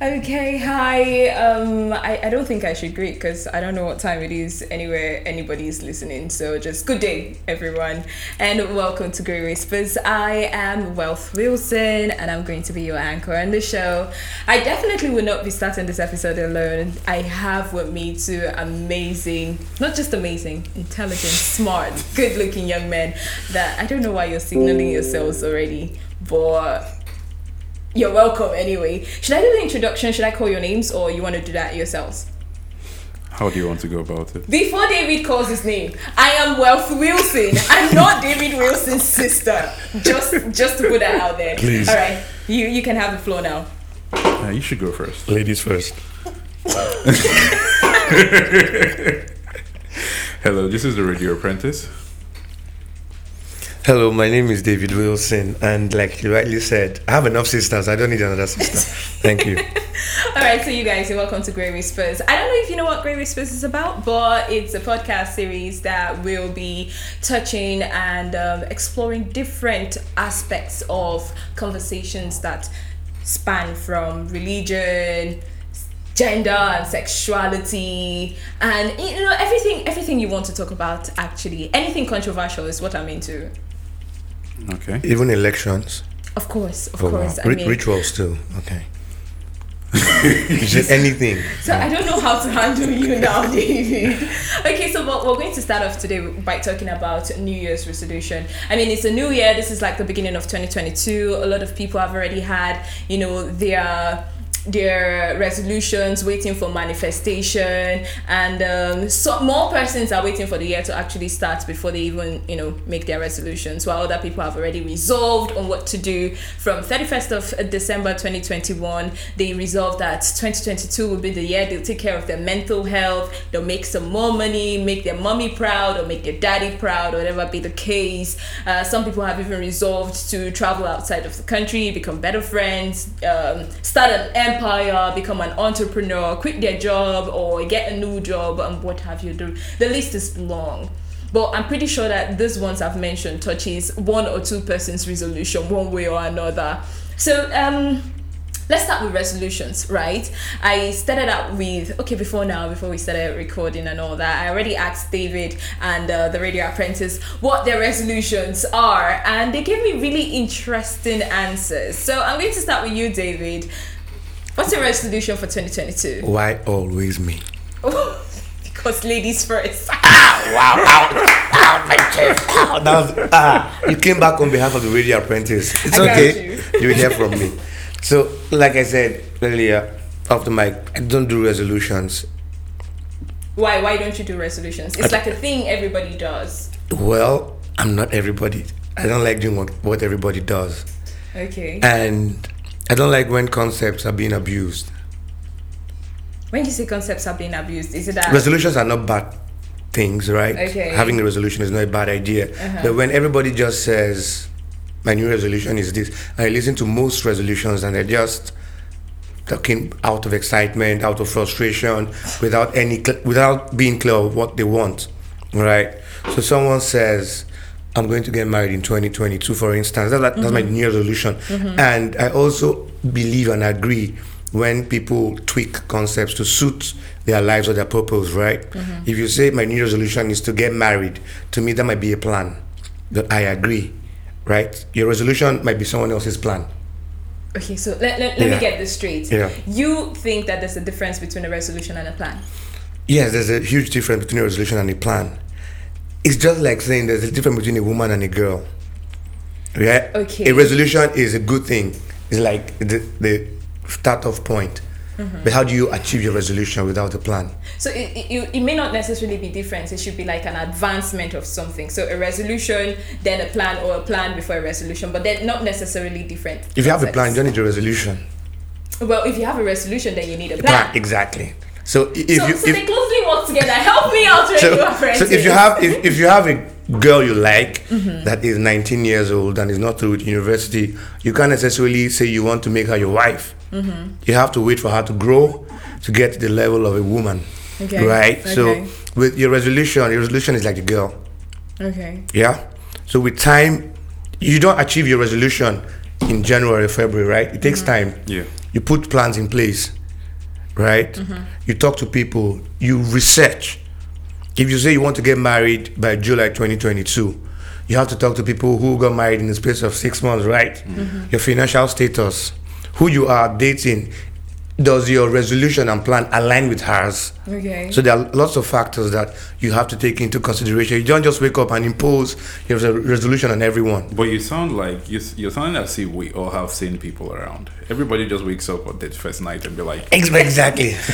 Okay, hi. Um, I, I don't think I should greet because I don't know what time it is anywhere anybody's listening. So just good day, everyone, and welcome to Gray Whispers. I am Wealth Wilson, and I'm going to be your anchor on the show. I definitely will not be starting this episode alone. I have with me two amazing, not just amazing, intelligent, smart, good-looking young men that I don't know why you're signaling yourselves already, but you're welcome anyway. Should I do the introduction? Should I call your names or you want to do that yourselves? How do you want to go about it? Before David calls his name, I am Wealth Wilson. I'm not David Wilson's sister. Just just to put that out there. Please. All right. You you can have the floor now. Uh, you should go first. Ladies first. Hello, this is the Radio Apprentice. Hello, my name is David Wilson, and like you rightly said, I have enough sisters. I don't need another sister. Thank you. All right, so you guys, you're welcome to Gray Whispers. I don't know if you know what Gray Whispers is about, but it's a podcast series that will be touching and um, exploring different aspects of conversations that span from religion, gender and sexuality and you know everything everything you want to talk about actually anything controversial is what i'm into Okay. Even elections. of course of Oh, wow. course i Ri- mean rituals too. Okay. you said anything. So I don't know how to handle you now, David. Okay, so what we're going to start off today by talking about New Year's resolution. I mean, it's a new year. This is like the beginning of 2022. A lot of people have already had, you know, their their resolutions waiting for manifestation and um, so more persons are waiting for the year to actually start before they even you know make their resolutions while other people have already resolved on what to do. From 31st of december 2021 they resolved that 2022 will be the year they'll take care of their mental health. They'll make some more money make their mommy proud or make their daddy proud or whatever be the case. Uh, some people have even resolved to travel outside of the country become better friends um, start an empire become an entrepreneur quit their job or get a new job and what have you do the list is long but I'm pretty sure that these ones I've mentioned touches one or two persons' resolution one way or another. So um let's start with resolutions, right? I started out with okay before now, before we started recording and all that. I already asked David and uh, the radio apprentice what their resolutions are, and they gave me really interesting answers. So I'm going to start with you, David. What's your resolution for 2022? Why always me? because ladies first. Wow! Ow! Ow! My chest! Ow! That was, ah! You came back on behalf of the radio apprentice. It's I okay. you. You will hear from me. So, like I said earlier, off the mic, I don't do resolutions. Why? Why don't you do resolutions? It's like a thing everybody does. Well, I'm not everybody. I don't like doing what, what everybody does. Okay. And I don't like when concepts are being abused. When you say concepts are being abused, is it that? Resolutions are not bad things, right? Okay. Having a resolution is not a bad idea. Uh-huh. But when everybody just says, my new resolution is this, I listen to most resolutions and they're just talking out of excitement, out of frustration, without any, cl- without being clear of what they want, right? So someone says, I'm going to get married in 2022, for instance. That's, that's my mm-hmm. new resolution. Mm-hmm. And I also believe and agree when people tweak concepts to suit their lives or their purpose, right? Mm-hmm. If you say my new resolution is to get married, to me that might be a plan. That I agree, right? Your resolution might be someone else's plan. okay, so let, let, let me get this straight. Yeah. You think that there's a difference between a resolution and a plan? Yes, there's a huge difference between a resolution and a plan. It's just like saying there's a difference between a woman and a girl. Right? Okay. A resolution is a good thing. It's like the, the start off point. Mm-hmm. But how do you achieve your resolution without a plan? So it, it, it may not necessarily be different. It should be like an advancement of something. So a resolution, then a plan, or a plan before a resolution, but they're not necessarily different. If you have a plan, you don't need a resolution. well, if you have a resolution, then you need a A plan. plan, exactly. So if so you so if, they closely work together. Help me out, radio so, so if you have if, if you have a girl you like Mm-hmm. that is 19 years old and is not through university, you can't necessarily say you want to make her your wife. Mm-hmm. You have to wait for her to grow to get to the level of a woman, Okay, right? okay. So with your resolution, your resolution is like a girl, okay. yeah. So with time, you don't achieve your resolution in January, or February, right? It takes time. Yeah. You put plans in place, right? Mm-hmm. You talk to people, you research. If you say you want to get married by July 2022, you have to talk to people who got married in the space of six months, right? Mm-hmm. Your financial status, who you are dating. Does your resolution and plan align with hers? Okay. So there are lots of factors that you have to take into consideration. You don't just wake up and impose your resolution on everyone. But you sound like you, you're sounding as if we all have seen people around. Everybody just wakes up on that first night and be like, Exactly.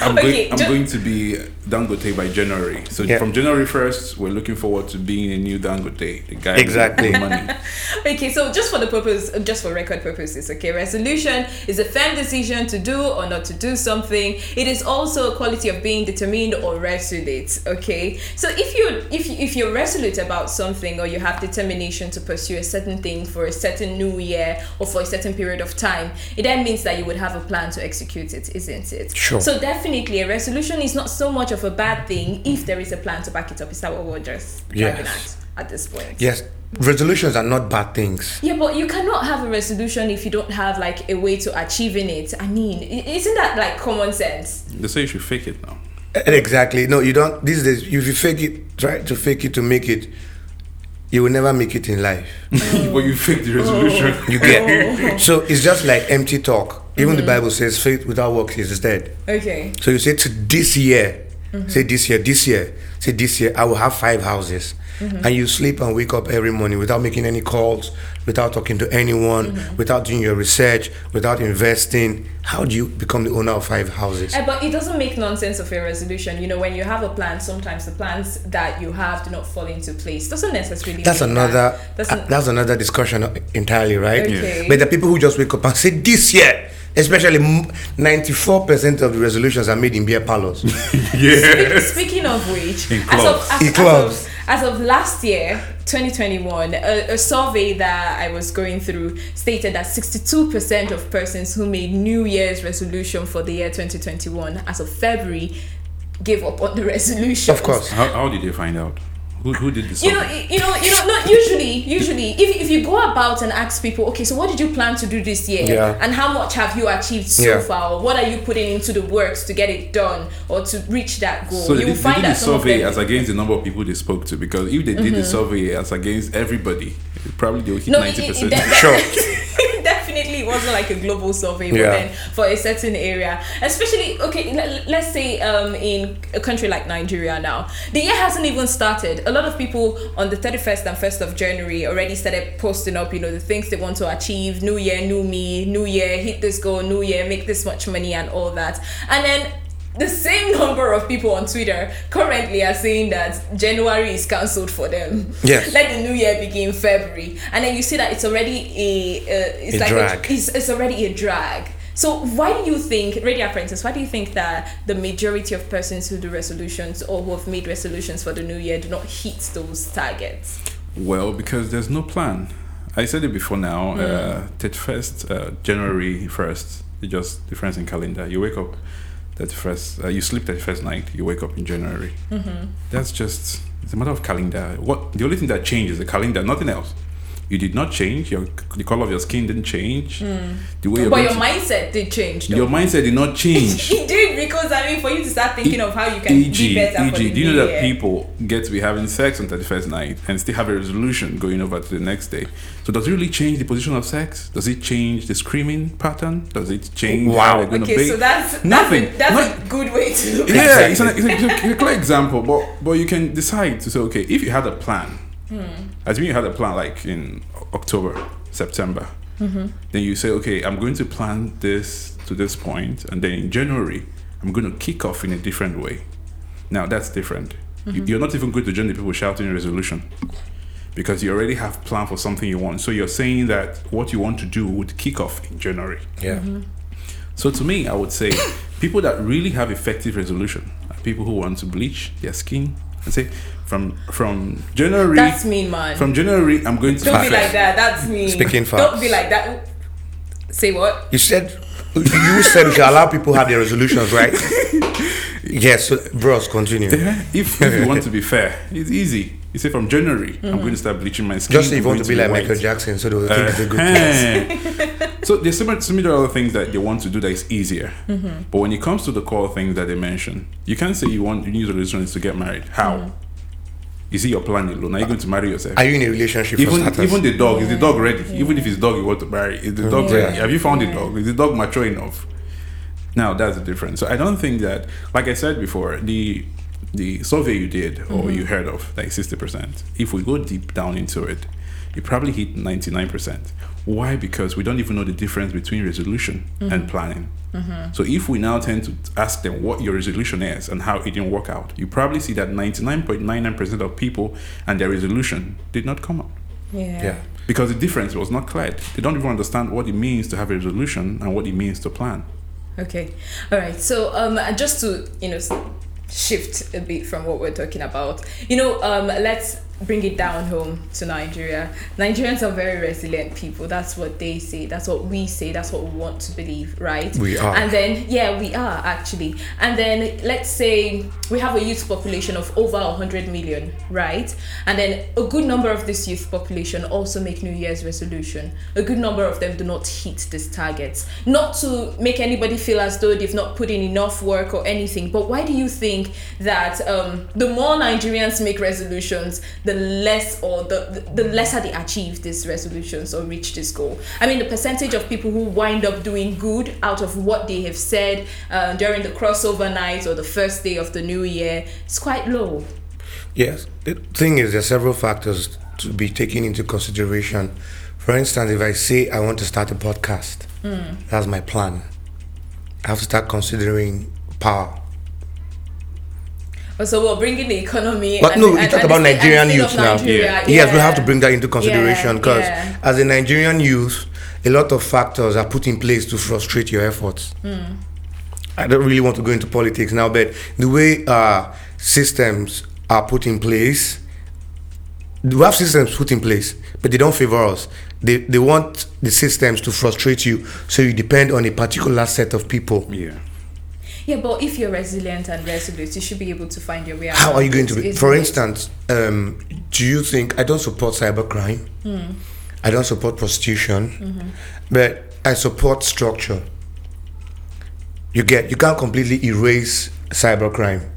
I'm, Okay, going, I'm ju- going to be Dangote by January. So Yeah. from January 1st, we're looking forward to being a new Dangote, the guy Exactly. with money. Okay, so just for the purpose, just for record purposes, okay, resolution is a firm decision to do or not to do something. It is also a quality of being determined or resolute. Okay, so if you if if you're resolute about something or you have determination to pursue a certain thing for a certain new year or for a certain period of time, it then means that you would have a plan to execute it, isn't it? Sure. So definitely, a resolution is not so much of a bad thing if there is a plan to back it up. Is that what we're just driving Yes. at at this point? yes, resolutions are not bad things. Yeah, but you cannot have a resolution if you don't have like a way to achieving it. I mean, isn't that like common sense? They say you should fake it now. Exactly. No, you don't. These days, if you fake it, try to fake it to make it, you will never make it in life. but you fake the resolution. Oh. You get. Oh. So it's just like empty talk. Even the mm. Bible says faith without works is dead. Okay. So you say to this year, say this year, this year, say this year, I will have five houses. And you sleep and wake up every morning without making any calls, without talking to anyone, without doing your research, without investing. How do you become the owner of five houses? Eh, but it doesn't make nonsense of a resolution. You know, when you have a plan, sometimes the plans that you have do not fall into place. Doesn't necessarily. That's another. That. uh, Doesn't. that's another discussion entirely, right? Okay. But the people who just wake up and say this year, especially ninety-four percent of the resolutions are made in beer parlors. yeah. Speaking of which, In as clubs. of, as, In as of, as of last year, 2021, a, a survey that I was going through stated that 62% of persons who made New Year's resolution for the year 2021 as of February gave up on the resolution. of course. How, how did you find out? Who, who did this? You know, you know, you know. Not usually. Usually, if, if you go about and ask people, okay, so what did you plan to do this year, Yeah. and how much have you achieved so Yeah. far, or what are you putting into the works to get it done or to reach that goal? So you they, will they find did the that some survey as against the number of people they spoke to because if they did the mm-hmm. survey as against everybody, probably they would hit No, ninety it, percent. Sure. definitely it wasn't like a global survey, but Yeah. then for a certain area, especially okay, let, let's say um in a country like Nigeria now, the year hasn't even started. A lot of people on the thirty first and first of January already started posting up, you know, the things they want to achieve. New year, new me. New year, hit this goal. New year, make this much money and all that, and then. The same number of people on Twitter currently are saying that January is cancelled for them. Yes. Let the new year begin February, and then you see that it's already a uh, it's A like drag. A, it's, it's already a drag. So why do you think, Radio Apprentice, why do you think that the majority of persons who do resolutions or who have made resolutions for the new year do not hit those targets? Well, because there's no plan. I said it before now. Hmm. Uh, 31st, uh, January 1st, it's just difference in calendar. You wake up 31st, uh, you sleep that first night, you wake up in January. Mm-hmm. That's just, it's a matter of calendar. What The only thing that changes is the calendar, nothing else. You did not change. Your the color of your skin didn't change. Hmm. The way. But your to- mindset did change. Though. your mindset did not change. it did because I mean, for you to start thinking of how you can E.g., be better for e.g., the do you know new that people get to be having sex on 31st night and still have a resolution going over to the next day? So does it really change the position of sex? Does it change the screaming pattern? Does it change Wow. how they're going to Okay, bake? so that's that's Nothing. A, that's Not- a good way to look at yeah, it. it's, an, it's, a, it's a clear example, but but you can decide to say, okay, if you had a plan, Hmm. as you had a plan like in October, September, mm-hmm. then you say, okay, I'm going to plan this to this point, and then in January, I'm going to kick off in a different way. Now that's different. You- mm-hmm. You're not even going to join the people shouting resolution because you already have planned for something you want. So you're saying that what you want to do would kick off in January. Yeah. Mm-hmm. So to me, I would say people that really have effective resolution are people who want to bleach their skin and say from from January That's mean, man. from January I'm going to Don't be like that. That's mean. Speaking Don't be like that. Say what? You said you said we should allow people have their resolutions, right? yes, so, bros, continue. If, if you want to be fair, it's easy. You say from January, Mm-hmm. I'm going to start bleaching my skin. Just if you want going to be like white. Michael Jackson, so they will think it's a good place. So there's similar, similar other things that they want to do that is easier. Mm-hmm. But when it comes to the core things that they mention, you can't say you want your new resolution is to get married. How? Mm. Is it your plan alone? Are you going to marry yourself? Are you in a relationship even starters? even the dog is the dog ready? Even if it's dog you want to marry, is the dog Yeah. ready? Have you found the dog? Is the dog mature enough? Now that's the difference. So I don't think that, like I said before, the the survey you did or you heard of, like sixty percent. If we go deep down into it, you probably hit ninety nine percent. Why? Because we don't even know the difference between resolution and planning. So if we now tend to ask them what your resolution is and how it didn't work out, you probably see that ninety nine point nine nine percent of people and their resolution did not come out Yeah. yeah. because the difference was not clear. They don't even understand what it means to have a resolution and what it means to plan. Okay. All right. So um, just to you know shift a bit from what we're talking about, you know, um, let's bring it down home to Nigeria. Nigerians are very resilient people. That's what they say. That's what we say. That's what we want to believe, right? We are. And then yeah, we are actually. And then let's say we have a youth population of over 100 million, right? And then a good number of this youth population also make New Year's resolution. A good number of them do not hit these targets. Not to make anybody feel as though they've not put in enough work or anything, but why do you think that um, the more Nigerians make resolutions, the less or the, the lesser they achieve these resolutions or reach this goal? I mean, the percentage of people who wind up doing good out of what they have said uh, during the crossover night or the first day of the new year is quite low. Yes. The thing is, there are several factors to be taken into consideration. For instance, if I say I want to start a podcast, that's my plan. I have to start considering power. So we're bringing the economy. But and- no, and- you talk and about the state- and the Nigerian youth of now. Nigeria, Yes, we have to bring that into consideration because yeah. as a Nigerian youth, a lot of factors are put in place to frustrate your efforts. Hmm. I don't really want to go into politics now, but the way uh, systems are put in place, we have systems put in place, but they don't favor us. They, they want the systems to frustrate you, so you depend on a particular set of people. Yeah. Yeah, but if you're resilient and resolute, you should be able to find your way out. How are you going to be? For instance, um, do you think I don't support cybercrime? Hmm. I don't support prostitution, Mm-hmm. but I support structure. You get you can't completely erase cybercrime.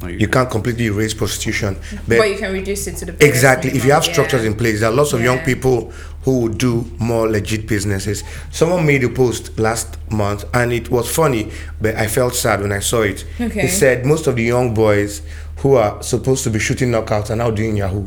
No, You can't completely erase prostitution, but, but you can reduce it to the bare exactly if you have minimum, structures yeah. in place, there are lots of young people who would do more legit businesses. Someone made a post last month, and it was funny, but I felt sad when I saw it. Okay. It said most of the young boys who are supposed to be shooting knockouts are now doing Yahoo.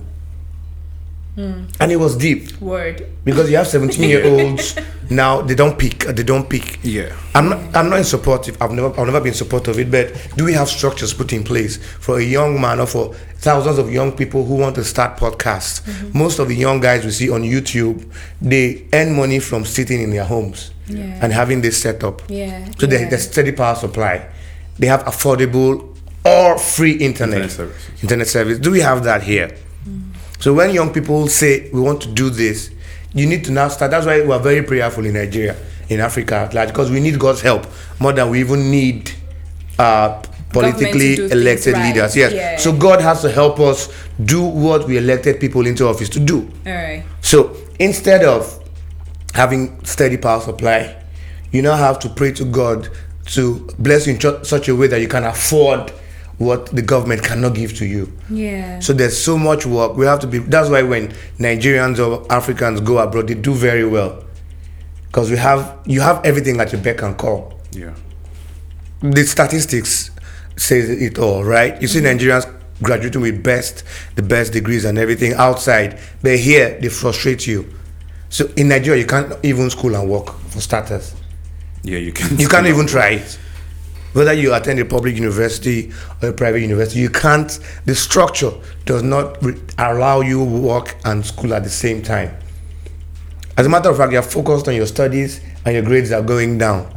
Hmm. And it was deep Word. because you have 17 year olds now they don't pick they don't pick Yeah. I'm not I'm not in support of- I've never I've never been supportive of it but do we have structures put in place for a young man or for thousands of young people who want to start podcasts Mm-hmm. most of the young guys we see on YouTube they earn money from sitting in their homes Yeah. and having this setup Yeah. so yeah. they there's steady power supply they have affordable or free internet Internet services. internet service do we have that here so when young people say we want to do this, you need to now start. That's why we are very prayerful in Nigeria, in Africa at large, because we need God's help more than we even need uh, politically elected right. leaders. Yes. Yeah. So God has to help us do what we elected people into office to do. All right. So instead of having steady power supply, you now have to pray to God to bless you in such a way that you can afford what the government cannot give to you. Yeah. So there's so much work. We have to be. That's why when Nigerians or Africans go abroad, they do very well, because we have you have everything at your beck and call. Yeah. The statistics says it all, right? You see mm-hmm. Nigerians graduating with best, the best degrees and everything outside, but here they frustrate you. So in Nigeria, you can't even school and work for starters. Yeah, you can. You can't even try it. Whether you attend a public university or a private university, you can't. The structure does not re- allow you work and school at the same time. As a matter of fact, you are focused on your studies and your grades are going down.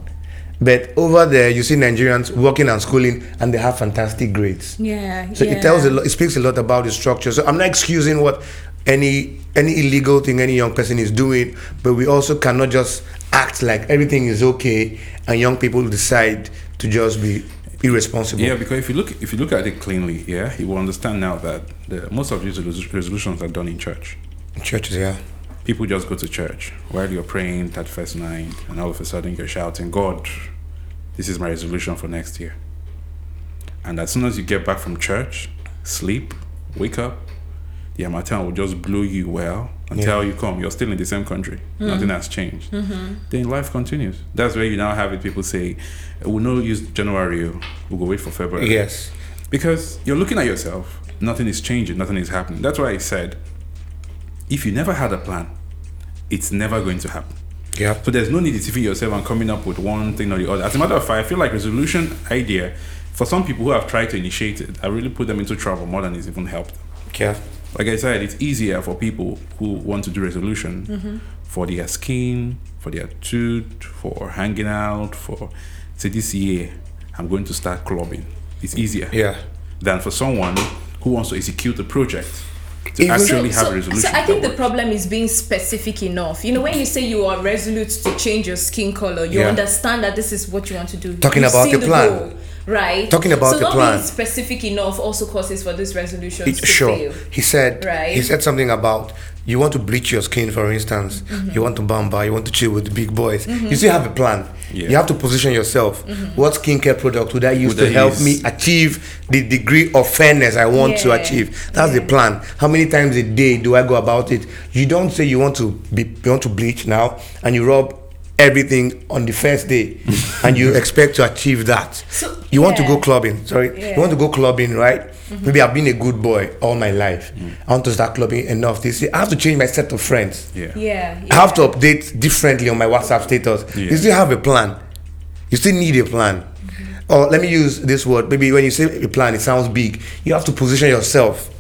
But over there, you see Nigerians working and schooling, and they have fantastic grades. yeah. So yeah. it tells a lot. It speaks a lot about the structure. So I'm not excusing what any any illegal thing any young person is doing, but we also cannot just act like everything is okay and young people decide to just be irresponsible. Yeah, because if you look if you look at it cleanly, yeah, you will understand now that the, most of these resolutions are done in church. Churches, yeah. People just go to church while you're praying that first night, and all of a sudden you're shouting, "God, this is my resolution for next year." And as soon as you get back from church, sleep, wake up, the harmattan will just blow you well until you come. You're still in the same country. Mm-hmm. Nothing has changed. Mm-hmm. Then life continues. That's where you now have it. People say, "We'll not use January. oh, We'll go wait for February." Yes. Because you're looking at yourself, nothing is changing, nothing is happening. That's why I said, if you never had a plan, it's never going to happen. Yeah. So there's no need deceiving yourself and coming up with one thing or the other. As a matter of fact, I feel like resolution idea, for some people who have tried to initiate it, I really put them into trouble more than it's even helped them. Yeah. Like I said, it's easier for people who want to do resolution mm-hmm. for their skin, for their tooth, for hanging out, for say this year I'm going to start clubbing. It's easier Yeah. than for someone who wants to execute a project to Even- actually have so, a resolution. so I think the problem is being specific enough. You know, when you say you are resolute to change your skin color, you Yeah. understand that this is what you want to do. Talking You've about seen the plan. goal, right? Talking about so the not plan. being specific enough also causes for these resolutions It- to sure. fail. He said Right. he said something about you want to bleach your skin, for instance. Mm-hmm. You want to bamba, you want to chill with the big boys. You still have a plan. Yeah. You have to position yourself. Mm-hmm. What skincare product would I use Would to I help use? me achieve the degree of fairness I want to achieve? That's the plan. How many times a day do I go about it? You don't say you want to be you want to bleach now and you rub everything on the first day and you expect to achieve that. So- you want to go clubbing, sorry. Yeah. You want to go clubbing, right? Mm-hmm. Maybe I've been a good boy all my life. Mm. I want to start clubbing enough this year. I have to change my set of friends. yeah. Yeah, I have to update differently on my WhatsApp status. Yeah. You still have a plan. You still need a plan. Mm-hmm. Or let me use this word. Maybe when you say a plan, it sounds big. You have to position yourself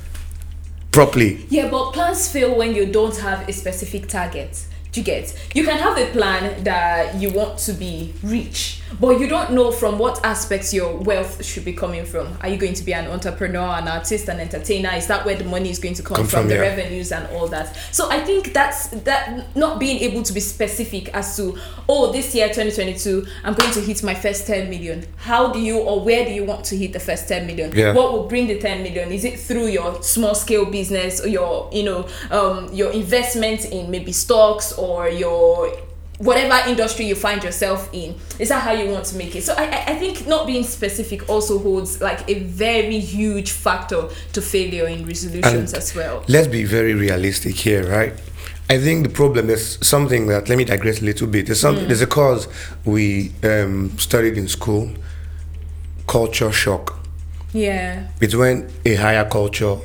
properly. Yeah, but plans fail when you don't have a specific target. Do you get? You can have a plan that you want to be rich, but you don't know from what aspects your wealth should be coming from. Are you going to be an entrepreneur, an artist, an entertainer? Is that where the money is going to come, Come from, from, the yeah. revenues and all that? So I think that's that not being able to be specific as to oh this year 2022 I'm going to hit my first 10 million. How do you or where do you want to hit the first 10 million? Yeah. What will bring the 10 million? Is it through your small scale business or your, you know, um, your investment in maybe stocks or your whatever industry you find yourself in? Is that how you want to make it? So I, I- think not being specific also holds like a very huge factor to failure in resolutions And as well. Let's be very realistic here, right? I think the problem is something that let me digress a little bit. There's something there's a cause we um, studied in school, culture shock. Yeah. It's when a higher culture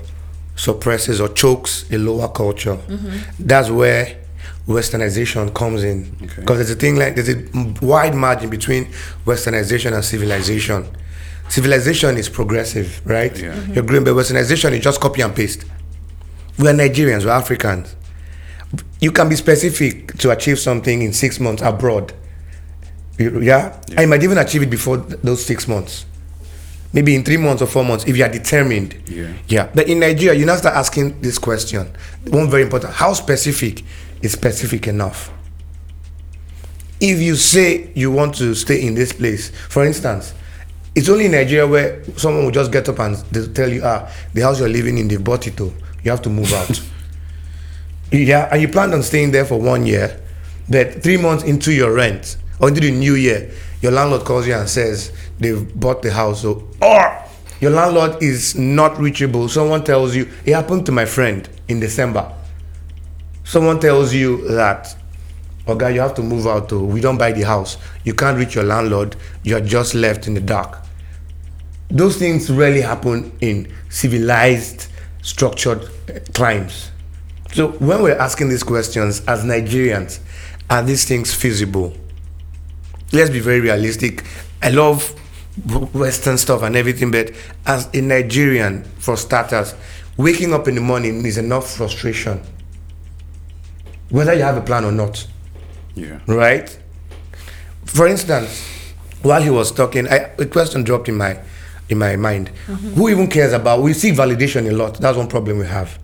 suppresses or chokes a lower culture. That's where westernization comes in. Okay. Because there's a thing like there's a wide margin between westernization and civilization. Civilization is progressive, right? Yeah. You're growing, but westernization is just copy and paste. We're Nigerians, we're Africans. You can be specific to achieve something in six months abroad. You- Yeah? Yeah. You might even achieve it before th- those six months. Maybe in three months or four months if you are determined. Yeah. Yeah. But in Nigeria, you now start asking this question. One very important. How specific is specific enough? If you say you want to stay in this place, for instance, it's only in Nigeria where someone will just get up and they'll tell you, ah, the house you're living in, they've bought it to. You have to move out. yeah, and you planned on staying there for one year, but three months into your rent or into the new year, your landlord calls you and says they've bought the house. So, or your landlord is not reachable. Someone tells you, it happened to my friend in December. Someone tells you that, oh guy, you have to move out. To we don't buy the house. You can't reach your landlord. You are just left in the dark. Those things rarely happen in civilized, structured eh, climes. So when we're asking these questions as Nigerians, are these things feasible? Let's be very realistic. I love Western stuff and everything, but as a Nigerian, for starters, waking up in the morning is enough frustration. Whether you have a plan or not, Yeah. right? For instance, while he was talking, I, a question dropped in my in my mind. Mm-hmm. Who even cares about? We see validation a lot. That's one problem we have.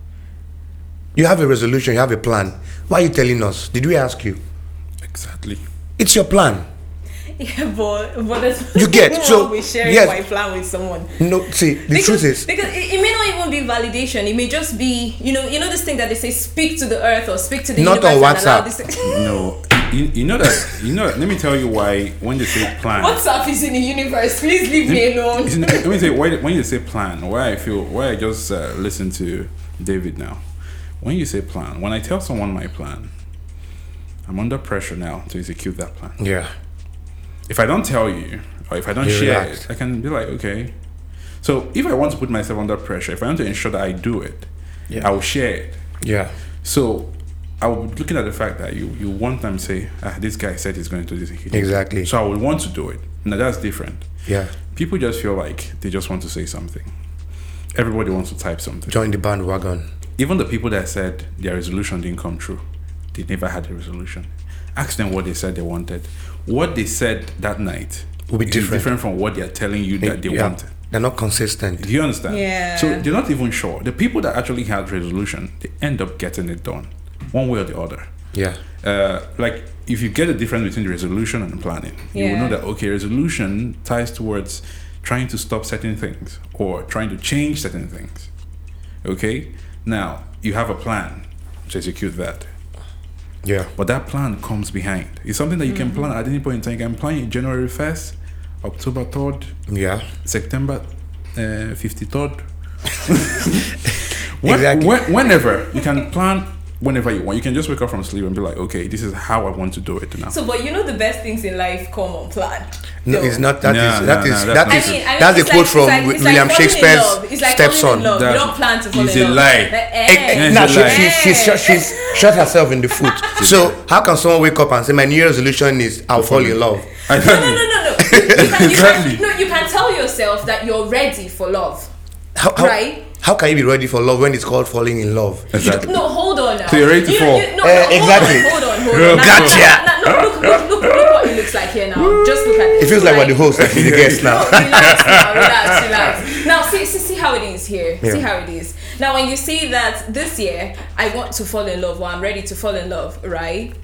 You have a resolution, you have a plan. Why are you telling us? Did we ask you? Exactly. It's your plan. Yeah, but but there's You get, nothing so, wrong with sharing yes. my plan with someone. No, see, the because, truth is, because it, it may not even be validation. It may just be you know you know this thing that they say speak to the earth or speak to the Not on universe. and allow WhatsApp. this- No, you, you know that you know. Let me tell you why when they say plan. WhatsApp is in the universe. Please leave me alone. Let me say why when you say plan, why I feel why I just uh, listen to David now. When you say plan, when I tell someone my plan, I'm under pressure now to execute that plan. yeah, If I don't tell you or if I don't You share it, I can be like, okay. So if I want to put myself under pressure, if I want to ensure that I do it, Yeah. I will share it. yeah, So I will be looking at the fact that you you one time say, ah, this guy said he's going to do this. exactly. So I would want to do it. Now that's different. yeah, People just feel like they just want to say something. Everybody wants to type something. join the bandwagon. Even the people that said their resolution didn't come true, they never had a resolution. Ask them what they said they wanted. What they said that night Will be is different. different from what they're telling you that they yeah, wanted. they're not consistent. Do you understand? Yeah. So they're not even sure. The people that actually had resolution, they end up getting it done, one way or the other. Yeah, Uh, like if you get a difference between the resolution and the planning, you will know that okay, resolution ties towards trying to stop certain things or trying to change certain things. Okay, now you have a plan to execute that, yeah, but that plan comes behind. It's something that you can plan at any point in time. You can plan it January first, October third, yeah. September uh, fifty third. when, Exactly. when- whenever you can plan whenever you want. You can just wake up from sleep and be like, okay, this is how I want to do it now. So, but you know the best things in life come unplanned. No, So- it's not. That is No, that no, is no, that that's is I mean, I mean, that's a it's quote from it's like- it's like William Shakespeare's like stepson. love. You don't plan to fall in a love. lie. Like, eh. Eh, It's she, she, she's, shot, she's shot herself in the foot. So how can someone wake up and say my new year resolution is I'll fall in love? No, no, no, no, no. You can, you Exactly. can, no, you can tell yourself that you're ready for love. How, how, Right. How can you be ready for love when it's called falling in love? Exactly. No, hold on now. So you're ready to You- fall. you- no, Eh, no, hold exactly. On, hold on, hold on. Gotcha. now, now, no, look, look, look, look what it looks like here now. Just look at this. It feels like we're the host and she's the guest No, now. relax now, relax, relax. Now, see, see, see how it is here. See how it is. Now, when you say that this year I want to fall in love or I'm ready to fall in love, right?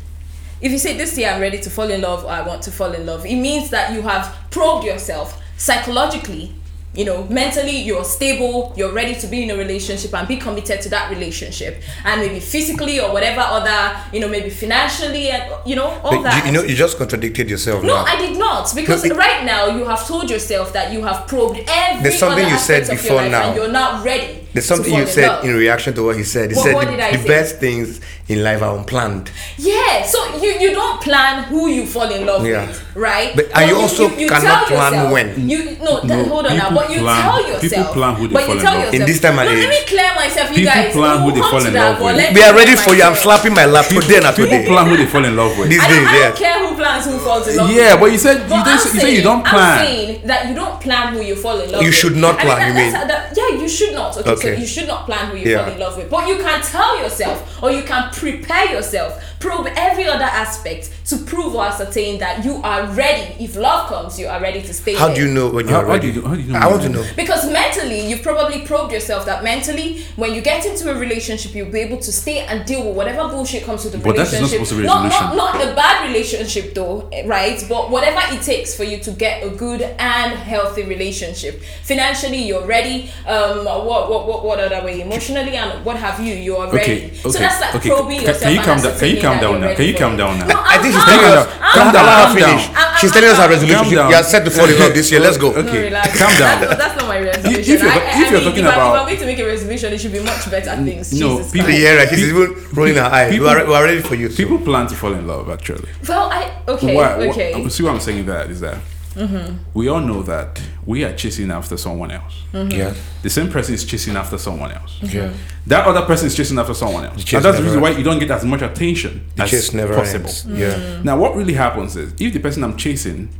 If you say this year I'm ready to fall in love or I want to fall in love, it means that you have probed yourself psychologically. You know, mentally you're stable, you're ready to be in a relationship and be committed to that relationship. And maybe physically or whatever other, you know, maybe financially and you know, all But that. you, you know, you just contradicted yourself No, now. I did not because No, it- right now you have told yourself that you have probed every There's something other you said before now. and you're not ready. There's something you said love. in reaction to what he said. He What- said what the, the say? best things in life are unplanned. Yeah, so you you don't plan who you fall in love Yeah. with, right? But- and you also cannot tell plan yourself- when. You no, th- No, hold on now, people but you plan- tell people yourself. plan who they but fall you in love with. yourself. In this time and no, let me clear myself, you People guys. plan who we'll they fall in love with. We are ready for you. I'm slapping my lap today and People today. plan who they fall in love with. These days, don't, I don't yeah. care who plans who falls in love. Yeah, but you said you, But don't, I'm you say saying, don't I'm plan. saying that you don't plan who you fall in love with. You should not plan, you mean? yeah, you should not. Okay, Okay. so you should not plan who you Yeah. fall in love with. But you can tell yourself or you can prepare yourself, probe every other aspect to prove or ascertain that you are ready. If love comes, you are ready to stay How there. do you know when you're how do ready? you how do you know I when want to know. Because mentally, you've probably probed yourself that mentally, when you get into a relationship, you'll be able to stay and deal with whatever bullshit comes with the But that is not supposed to be a not, not, resolution. not the bad relationship though, eh, right? But whatever it takes for you to get a good and healthy relationship. Financially, you're ready. Um, what, what, what, what other way? Emotionally and what have you, you are ready. Okay, So that's like okay. probing Can- yourself. can you and calm down- can you ascertaining calm down now? Can you for calm down now? I think she's telling us. I'm calm down, Allow her finish. She's telling us her resolution. Calm She- down. You are set to fall in love this year. Let's go. Okay, calm down. That's, that's not my resolution. if you're- I, if I you're mean, talking if about, if I'm going to make a resolution, it should be much better things. No, Jesus people- Christ. Yeah, right. She's even rolling her eyes. We People- are, we are ready for you. too. People plan to fall in love, actually. Well, I okay, Why- why- okay. See what I'm saying that is that Mm-hmm. we all know that we are chasing after someone else. Mm-hmm. Yeah. The same person is chasing after someone else. Mm-hmm. Yeah. That other person is chasing after someone else. chase And that's the reason why you don't get as much attention The as chase never possible. ends. Yeah. Now, what really happens is if the person I'm chasing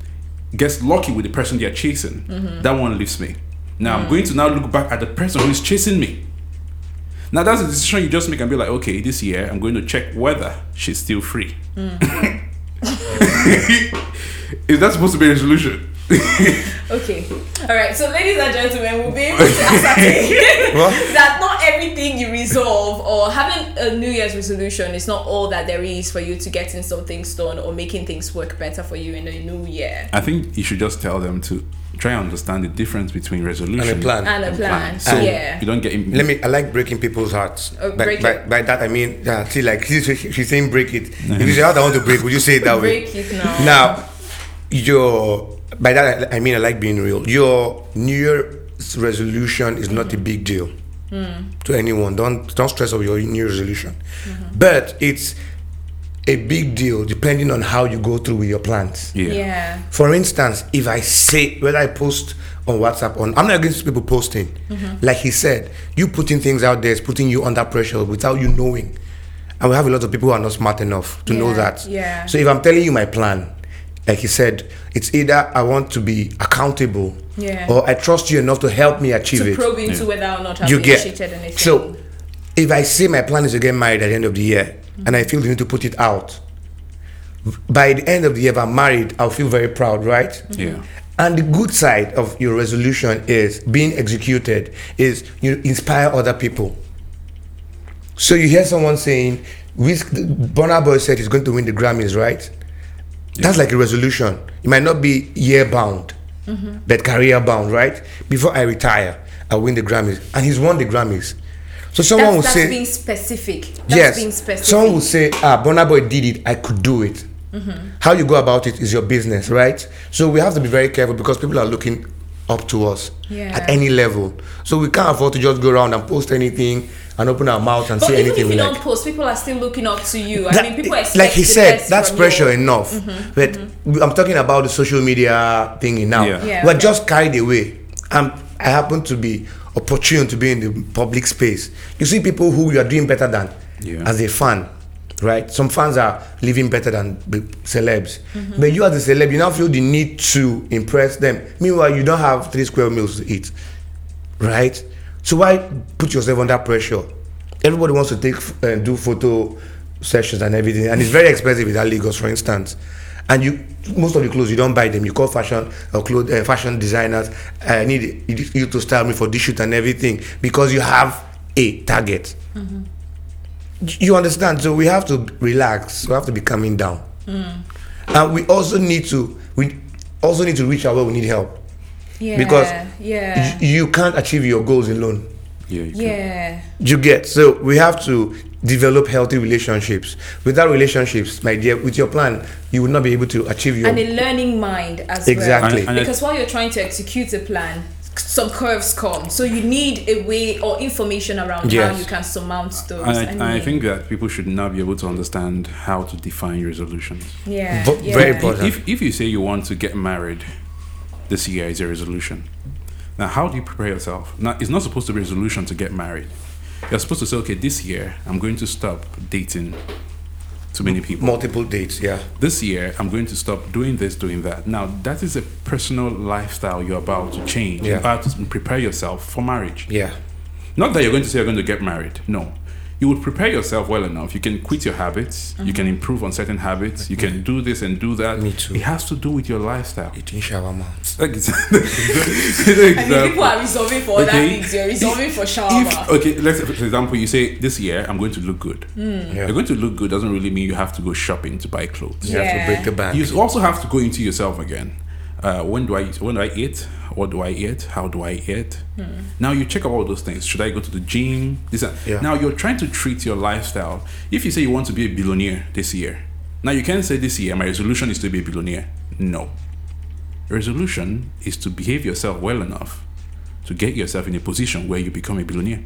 gets lucky with the person they're chasing, that one leaves me. Now, I'm mm. going to now look back at the person who is chasing me. Now, that's a decision you just make and be like, okay, this year I'm going to check whether she's still free. Mm. is that supposed to be a resolution? Okay. All right. So, ladies and gentlemen, we'll be able to ascertain that not everything you resolve or having a New Year's resolution is not all that there is for you to getting some things done or making things work better for you in the new year. I think you should just tell them to try and understand the difference between resolution And a plan. And a plan. So yeah. you don't get in, Let me. I like breaking people's hearts. Oh, by, break by, it. by that I mean, yeah. See, like she's, she's saying, break it. If you say, "How do I want to break?" Would you say it that way? Break it now. Now, your by that I I mean I like being real. Your New Year's resolution is not a big deal to anyone. Don't don't stress over your New Year's resolution, mm-hmm. but it's a big deal depending on how you go through with your plans. yeah. Yeah. For instance, if I say whether I post on WhatsApp on I'm not against people posting. Mm-hmm. Like he said, you putting things out there is putting you under pressure without you knowing. And we have a lot of people who are not smart enough to know that. yeah. So if I'm telling you my plan, like he said, it's either I want to be accountable Yeah. or I trust you enough to help me achieve To it. probe into whether or not I've you get anything. so if I say my plan is to get married at the end of the year and I feel the need to put it out, by the end of the year, if I'm married, I'll feel very proud, right? Mm-hmm. Yeah. And the good side of your resolution is being executed, is you inspire other people. So you hear someone saying, Wiz- Burna Boy said he's going to win the Grammys, right? That's like a resolution. It might not be year bound, but career bound, right? Before I retire, I'll win the Grammys. And he's won the Grammys. So someone that's, will that's say, being specific. That's yes. being specific. Someone will say, ah, Burna Boy did it. I could do it. How you go about it is your business, right? So we have to be very careful because people are looking up to us Yeah. at any level. So we can't afford to just go around and post anything and open our mouth and But say even anything if you like. don't post, people are still looking up to you. I mean, people expect like he said, that's pressure you. enough. But I'm talking about the social media thingy now. Yeah. Yeah, We're okay. just carried away. Um, I happen to be opportune to be in the public space. You see people who you are doing better than Yeah. as a fan, right? Some fans are living better than the celebs. Mm-hmm. But you as a celeb, you now feel the need to impress them. Meanwhile, you don't have three square meals to eat, right? So why put yourself under pressure? Everybody wants to take uh, do photo sessions and everything, and it's very expensive in that Lagos, for instance. And you, most of the clothes you don't buy them. You call fashion or clothes, uh, fashion designers. I need you to style me for this shoot and everything because you have a target. You understand? So we have to relax. We have to be coming down, and we also need to we also need to reach out where we need help Yeah, because yeah, y- you can't achieve your goals alone. Yeah. You can. yeah. You get so we have to develop healthy relationships. Without relationships, my dear, with your plan, you will not be able to achieve your And a learning mind as Exactly. well. And- and because while you're trying to execute a plan, some curves come. So you need a way or information around how you can surmount those. And I, I and I think that people should now be able to understand how to define resolutions. yeah, Vo- yeah. very important. If, if you say you want to get married this year is a resolution, now how do you prepare yourself? Now, it's not supposed to be a resolution to get married. You're supposed to say, okay, this year I'm going to stop dating too many people. multiple dates. Yeah, This year I'm going to stop doing this, doing that. Now, that is a personal lifestyle you're about to change. You're Yeah. about to prepare yourself for marriage. yeah, Not that you're going to say you're going to get married. No. You would prepare yourself well enough. You can quit your habits. You can improve on certain habits. You can do this and do that. Me too. It has to do with your lifestyle. eating shawarma. Like it's- I mean, people are resolving for other Okay. things. You're resolving for shawarma. If, okay, let's for example, you say this year I'm going to look good. Hmm. Yeah, You're going to look good doesn't really mean you have to go shopping to buy clothes. you have to break the bank. You also have to go into yourself again. Uh, when do I when do I eat? What do I eat? How do I eat? Now you check out all those things. Should I go to the gym? This Yeah. Now you're trying to treat your lifestyle. If you say you want to be a billionaire this year, now you can't say this year my resolution is to be a billionaire. No, resolution is to behave yourself well enough to get yourself in a position where you become a billionaire.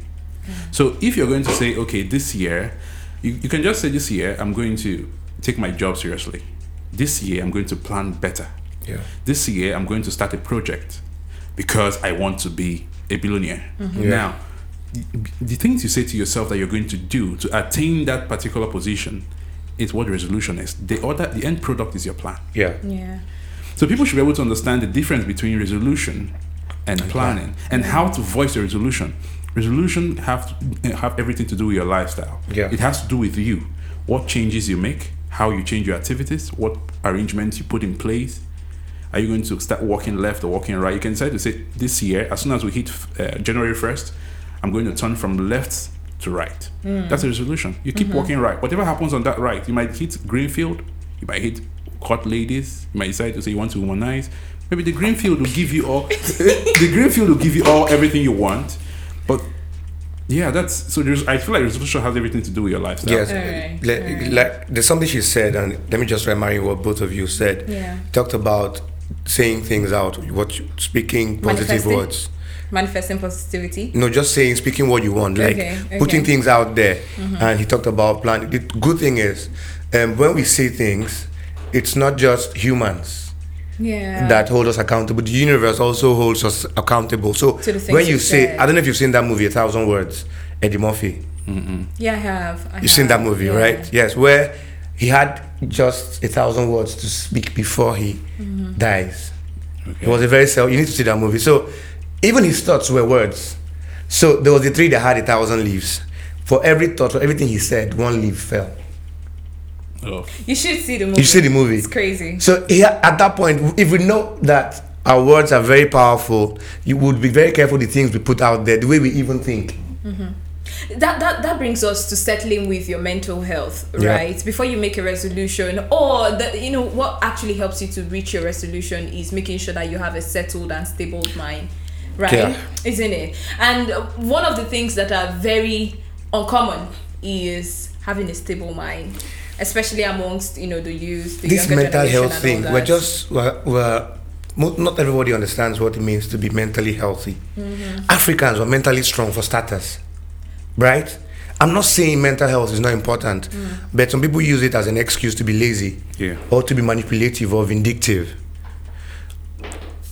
So if you're going to say, okay, this year, you, you can just say this year I'm going to take my job seriously. This year I'm going to plan better. Yeah, This year I'm going to start a project because I want to be a billionaire. Mm-hmm. Yeah. Now, the, the things you say to yourself that you're going to do to attain that particular position is what the resolution is. The other, the end product is your plan. yeah, yeah, So people should be able to understand the difference between resolution and planning and how to voice your resolution. Resolution have to have everything to do with your lifestyle. Yeah. It has to do with you. What changes you make, how you change your activities, what arrangements you put in place, Are you going to start walking left or walking right? You can decide to say this year, as soon as we hit uh, January 1st, I'm going to turn from left to right. That's a resolution. You keep walking right. Whatever happens on that right, you might hit Greenfield, you might hit court ladies, you might decide to say you want to womanize. Maybe the Greenfield will give you all the Greenfield will give you all everything you want. But yeah, that's so there's I feel like resolution has everything to do with your lifestyle. Yes, Alright, like, alright. like there's something she said, and let me just remind you what both of you said. Yeah. Talked about saying things out, what you, speaking positive words. Manifesting positivity. No, just saying, speaking what you want, like Okay, okay. putting things out there. And he talked about planning. The good thing is, um, when we say things, it's not just humans Yeah. that hold us accountable. The universe also holds us accountable. So To the things when you you say, said. I don't know if you've seen that movie, A Thousand Words, Eddie Murphy. yeah, I have. I You've seen that movie, yeah. right? Yes, where he had just a thousand words to speak before he Mm-hmm. dies. It was a very self. You need to see that movie. So even his thoughts were words. So there was the tree that had a thousand leaves. For every thought, for everything he said, one leaf fell. Oh. You should see the movie. You see the movie. It's crazy. So he, at that point, if we know that our words are very powerful, you would be very careful the things we put out there, the way we even think. That that that brings us to settling with your mental health Yeah. right before you make a resolution or the, you know what actually helps you to reach your resolution is making sure that you have a settled and stable mind right Yeah. isn't it and one of the things that are very uncommon is having a stable mind especially amongst you know the youth the this mental health thing we're just we're, we're not everybody understands what it means to be mentally healthy Mm-hmm. africans are mentally strong for starters right i'm not saying mental health is not important Mm. but some people use it as an excuse to be lazy Yeah. or to be manipulative or vindictive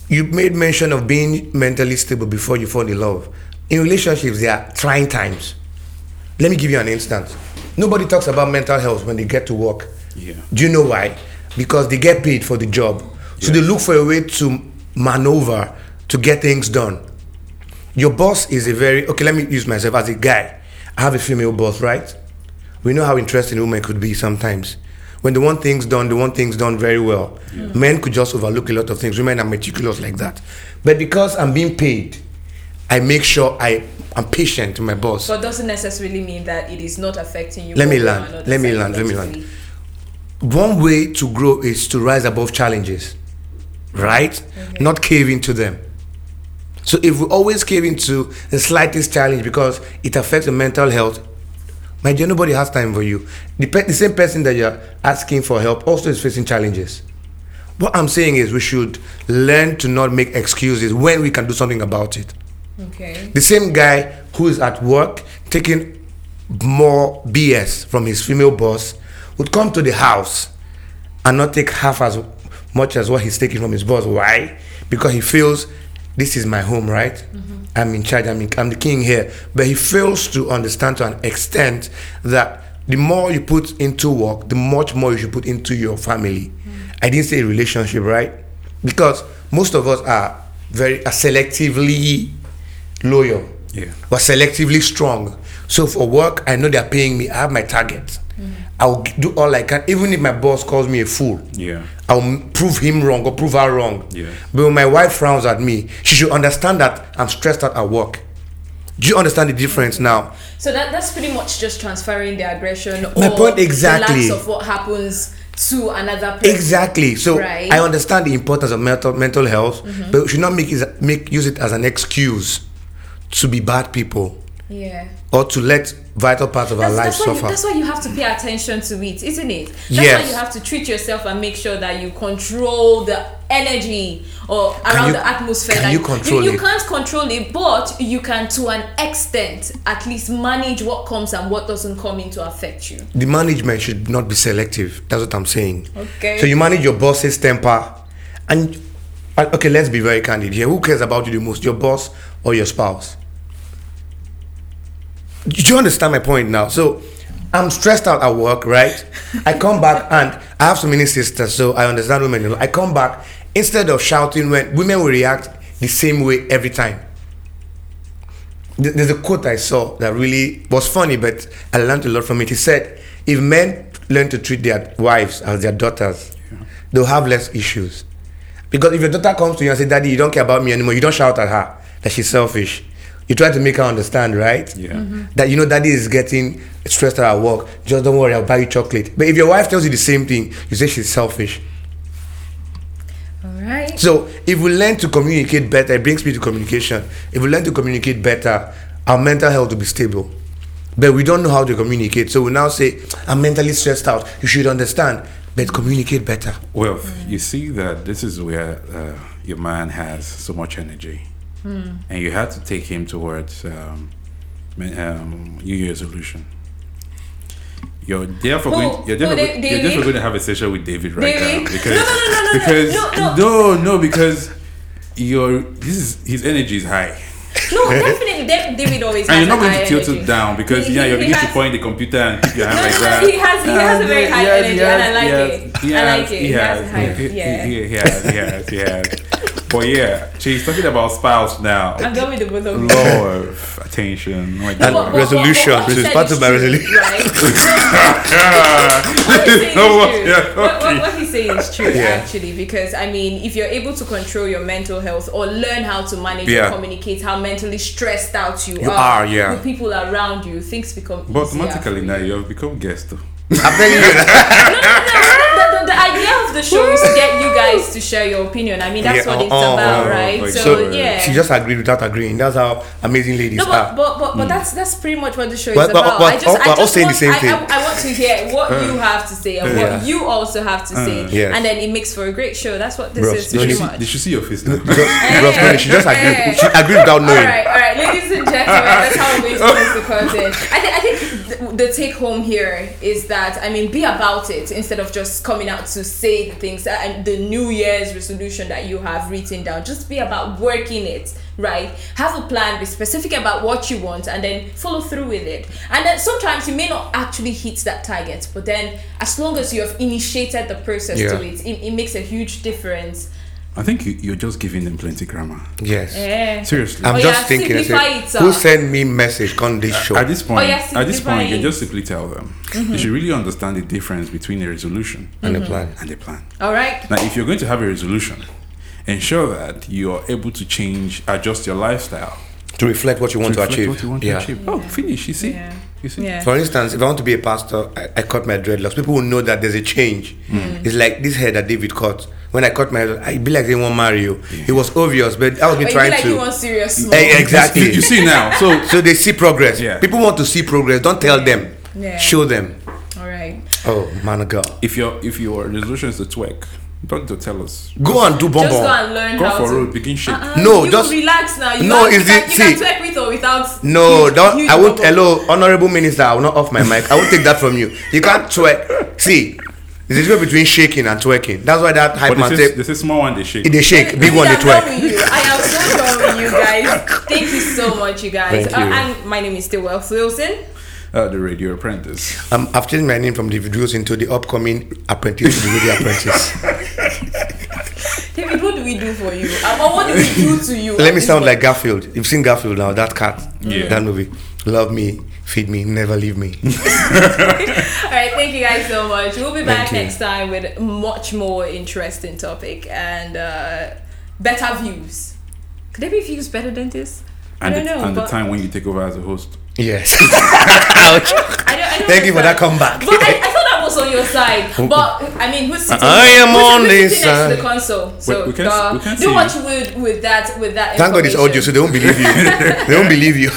you made mention of being mentally stable before you fall in love in relationships there are trying times let me give you an instance nobody talks about mental health when they get to work Yeah. do you know why? Because they get paid for the job. So they look for a way to maneuver to get things done. Your boss is a very okay, let me use myself as a guy. I have a female boss, right? We know how interesting women could be sometimes. When the one things done, the one things done very well. Men could just overlook a lot of things. Women are meticulous like that. But because I'm being paid, I make sure I am patient to my boss. but doesn't necessarily mean that it is not affecting you Let me one way or land. Let me land. Let me land. one way to grow is to rise above challenges, right? Mm-hmm. Not cave into them. So if we always cave into the slightest challenge because it affects the mental health, my dear, nobody has time for you. The, pe- the same person that you're asking for help also is facing challenges. What I'm saying is we should learn to not make excuses when we can do something about it. okay The same guy who is at work taking more BS from his female boss would come to the house and not take half as much as what he's taking from his boss. Why? Because he feels this is my home, right? Mm-hmm. I'm in charge. I'm, in, I'm the king here. But he fails to understand to an extent that the more you put into work, the much more you should put into your family. Mm. I didn't say relationship, right? Because most of us are very are selectively loyal. Yeah. We're selectively strong. So for work, I know they're paying me. I have my target. Mm. I'll do all I can, even if my boss calls me a fool. Yeah. I'll prove him wrong or prove her wrong. Yeah. But when my wife frowns at me, she should understand that I'm stressed out at work. Do you understand the difference now? So that that's pretty much just transferring the aggression My or point exactly. the lacks of what happens to another person. Exactly. So Right. Mm-hmm. I understand the importance of mental mental health, but we should not make it make use it as an excuse to be bad people Yeah. Or to let vital parts of our That's, lives that's, why you, suffer. that's why you have to pay attention to it, isn't it? That's Yes. why you have to treat yourself and make sure that you control the energy or around you- the atmosphere. can that you control you, it? can't control it, but you can, to an extent, at least manage what comes and what doesn't come in to affect you. the management should not be selective. That's what I'm saying. Okay. So you manage your boss's temper, and uh, okay, let's be very candid here. Who cares about you the most, your boss or your spouse? Do you understand my point now? So I'm stressed out at work, right? I come back and I have so many sisters, so I understand women. I come back instead of shouting when women will react the same way every time. There's a quote I saw that really was funny, but I learned a lot from it. He said, "If men learn to treat their wives as their daughters, they'll have less issues." Because if your daughter comes to you and say, "Daddy, you don't care about me anymore," you don't shout at her that she's selfish. You try to make her understand, right? Yeah. Mm-hmm. That you know, Daddy is getting stressed out at work. Just don't worry, I'll buy you chocolate. But if your wife tells you the same thing, you say she's selfish. All right. So if we learn to communicate better, it brings me to communication. If we learn to communicate better, our mental health will be stable. But we don't know how to communicate. So we now say, I'm mentally stressed out. You should understand. But communicate better. Well, you see that this is where uh, your man has so much energy, Hmm. and you had to take him towards um, um, New Year's resolution. You're therefore Who- going. You're therefore, Da- you're therefore going to have a session with David right David? now because No, no, no, no, no, because no, no, no, because your this is his energy is high. No, definitely. David always And has you're not going to tilt down because He- yeah, you're beginning to has- point the computer and keep your hand No, like no, that. he has- he has a very high yes, energy, yes, and I like yes, it. I like it. He He has has, he- he- he has, he has, he has. But yeah, she's talking about spouse now. I'm done with the both of you. Lord, attention. Oh my And But- God. but- resolution. what- what It's part of my resolution. Right? what he's saying is what? true. Yeah, What, what, what he's saying is true, Yeah. actually, because I mean, if you're able to control your mental health or learn how to manage Yeah. and communicate how mentally stressed out you, You are, yeah. with people around you, things become But easier automatically now you. you have become guest. though. I'm telling you that. the, the, the idea of the show is to get you guys to share your opinion. I mean, that's Yeah, what it's oh, about, oh, oh right? like so, so, yeah. She just agreed without agreeing. That's how amazing ladies No, but are. but but, but mm. that's that's pretty much what the show But- is but- about. but I just I but all just saying the want, same I, thing. I, I want to hear what uh. you have to say and Yeah. what you also have to uh. say, Yes. and then it makes for a great show. That's what this Bros, is Did no you, pretty see, much. did you see your face now? Just, she just agreed. She agreed without knowing. right, all right, ladies and gentlemen, that's how we're going to close the curtain. I think I think the, take home here is that I mean, be about it instead of just coming out to say the things and the New Year's resolution that you have written down. Just be about working it. Right, have a plan, be specific about what you want, and then follow through with it. And then sometimes you may not actually hit that target, but then as long as you have initiated the process Yeah. to it, it, it makes a huge difference. I think you, you're just giving them plenty grammar. Yes. Eh. Oh, yeah. Seriously. I'm Oh, just yeah, thinking, I simplify it, sir. who uh. sent me message on this show? At this point, Oh, yes, at this point, you it. just simply tell them mm-hmm. you should really understand the difference between a resolution and a mm-hmm. plan. and a plan. All right. Now, if you're going to have a resolution, ensure that you are able to change, adjust your lifestyle To reflect what you want to, reflect achieve. what you want yeah. to achieve. Oh, finish. You see, Yeah. You see. Yeah. For instance, if I want to be a pastor, I, I cut my dreadlocks. People will know that there's a change. Mm. It's like this hair that David cut. When I cut my hair, I be like they won't marry you. It was obvious, but I was me But you trying like to. you want serious smoke. Exactly. You, you see now. So so they see progress. Yeah. People want to see progress. Don't tell them. Yeah. Show them. All right. Oh man of God. if your if your resolution is to twerk, don't to tell us. Go and do Just go and learn Go how for to. road, begin shit. Uh-uh, No, you just- relax now. You No, have, is you it- can, you see- can twerk with or without. No, huge- don't. huge I won't. bubble. Hello, honorable minister. I will not off my mic. I won't take that from you. You can't twerk. See, there's a difference between shaking and twerking. That's why that hype But man this is, this is small one they shake. they shake, big one they twerk. with you. I am so done with you guys. Thank you so much, you guys. Thank Uh, and my name is still Wealth Wilson. Uh, the radio apprentice. Um, I've changed my name from the videos into the upcoming apprentice to the radio apprentice. David, what do we do for you? Um, what do we do to you? Let me sound like Garfield. You've seen Garfield now, that cat, Yeah. that movie. Love me, feed me, never leave me. All right, thank you guys so much. We'll be back next time with much more interesting topic and uh, better views. Could there be views better than this? And, I don't the, know. and the time when you take over as a host. Yes. I don't, I don't Thank you for that understand. comeback. But I, I thought that was on your side. But I mean, who's sitting? I am who's, on who's this sitting next to the console. So we can't- uh, we can't do see what you. you would with that. With that. Thank God it's audio, so they won't believe you. they won't believe you.